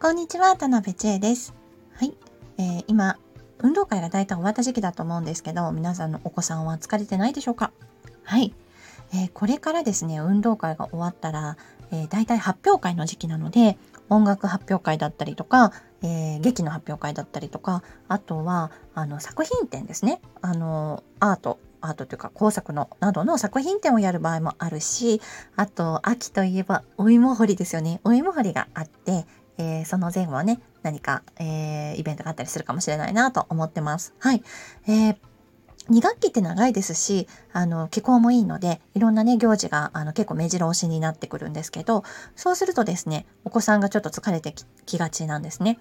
こんにちは、田辺千恵です。はい、えー、今、運動会が大体終わった時期だと思うんですけど、皆さんのお子さんは疲れてないでしょうか？はい、えー、これからですね、運動会が終わったら、えー、大体発表会の時期なので、音楽発表会だったりとか、えー、劇の発表会だったりとか、あとは、あの、作品展ですね。あの、アート、アートというか工作のなどの作品展をやる場合もあるし、あと、秋といえばお芋掘りですよね。お芋掘りがあって、えー、その前後はね、何か、えー、イベントがあったりするかもしれないなと思ってます。はい。えー2学期って長いですし、あの、気候もいいので、いろんなね、行事が、あの、結構目白押しになってくるんですけど、そうするとですね、お子さんがちょっと疲れてきがちなんですね。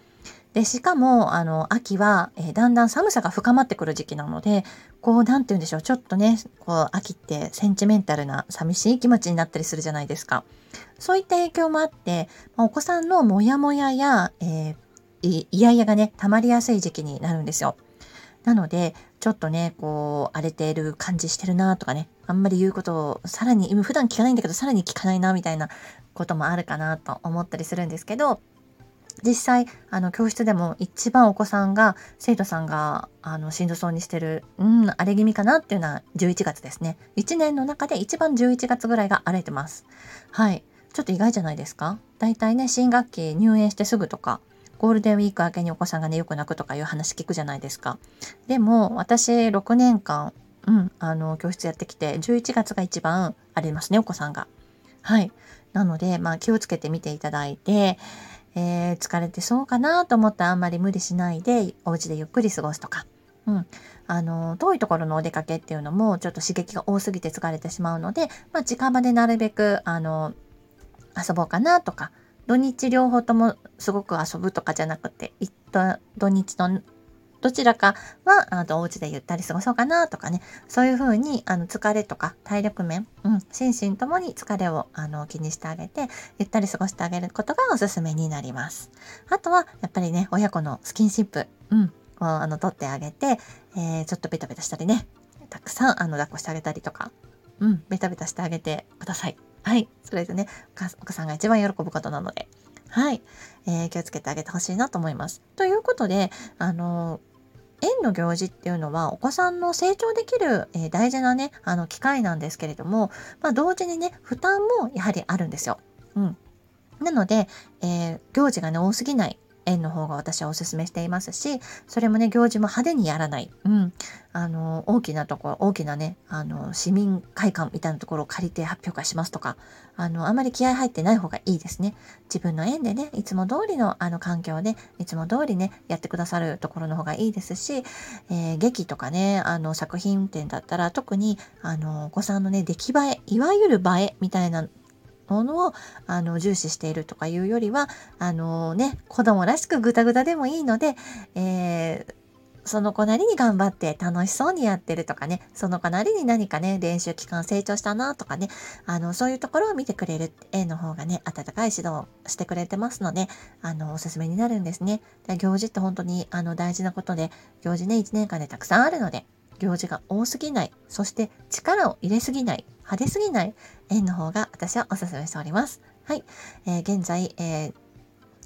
で、しかも、あの、秋は、えー、だんだん寒さが深まってくる時期なので、こう、なんて言うんでしょう、ちょっとね、こう、秋ってセンチメンタルな寂しい気持ちになったりするじゃないですか。そういった影響もあって、お子さんのモヤモヤや、えー、いやいやがね、溜まりやすい時期になるんですよ。なので、ちょっとね、こう、荒れている感じしてるなとかね、あんまり言うことをさらに、今普段聞かないんだけど、さらに聞かないなみたいなこともあるかなと思ったりするんですけど、実際、あの、教室でも一番お子さんが、生徒さんが、あの、しんどそうにしてる、うん、荒れ気味かなっていうのは11月ですね。1年の中で一番11月ぐらいが荒れてます。はい。ちょっと意外じゃないですか？大体ね、新学期入園してすぐとか、ゴールデンウィーク明けにお子さんがね、よく泣くとかいう話聞くじゃないですか。でも、私6年間、うん、あの、教室やってきて、11月が一番ありますね、お子さんが。はい。なので、まあ気をつけてみていただいて、えー、疲れてそうかなと思ったらあんまり無理しないで、お家でゆっくり過ごすとか。うん。あの、遠いところのお出かけっていうのも、ちょっと刺激が多すぎて疲れてしまうので、まあ、近場でなるべく、あの、遊ぼうかなとか、土日両方ともすごく遊ぶとかじゃなくて、土日のどちらかは、あとお家でゆったり過ごそうかなとかね、そういうふうに、あの、疲れとか体力面、うん、心身ともに疲れを、あの、気にしてあげて、ゆったり過ごしてあげることがおすすめになります。あとは、やっぱりね、親子のスキンシップ、うん、を、あの、取ってあげて、えー、ちょっとベタベタしたりね、たくさん、あの、抱っこしてあげたりとか、うん、ベタベタしてあげてください。はい。それでね、お母さんが一番喜ぶことなので、はい。えー、気をつけてあげてほしいなと思います。ということで、あの園の行事っていうのはお子さんの成長できる、えー、大事なね、あの機会なんですけれども、まあ、同時にね、負担もやはりあるんですよ。うん。なので、えー、行事がね、多すぎない。園の方が私はお勧めしていますし、それもね、行事も派手にやらない。うん。あの、大きなところ、大きなね、あの、市民会館みたいなところを借りて発表会しますとか、あの、あまり気合入ってない方がいいですね。自分の園でね、いつも通りのあの環境で、いつも通りね、やってくださるところの方がいいですし、えー、劇とかね、あの、作品展だったら、特に、あの、お子さんのね、出来栄え、いわゆる映えみたいなものをあの重視しているとかいうよりはあのね子供らしくグダグダでもいいので、えーその子なりに頑張って楽しそうにやってるとかね、その子なりに何かね、練習期間成長したなとかね、あの、そういうところを見てくれる絵の方がね、温かい指導をしてくれてますので、あの、おすすめになるんですね。で行事って本当にあの大事なことで、行事ね、1年間でたくさんあるので、行事が多すぎない、そして力を入れすぎない、派手すぎない円の方が私はお勧めしております。はい。えー、現在、えー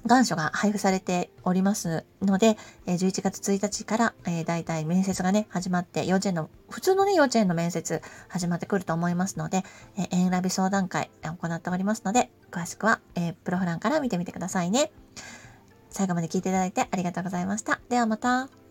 願書が配布されておりますので、11月1日から、えー、大体面接がね、始まって、幼稚園の、普通のね、幼稚園の面接始まってくると思いますので、えー、園選び相談会行っておりますので、詳しくは、えー、プロフランから見てみてくださいね。最後まで聞いていただいてありがとうございました。ではまた。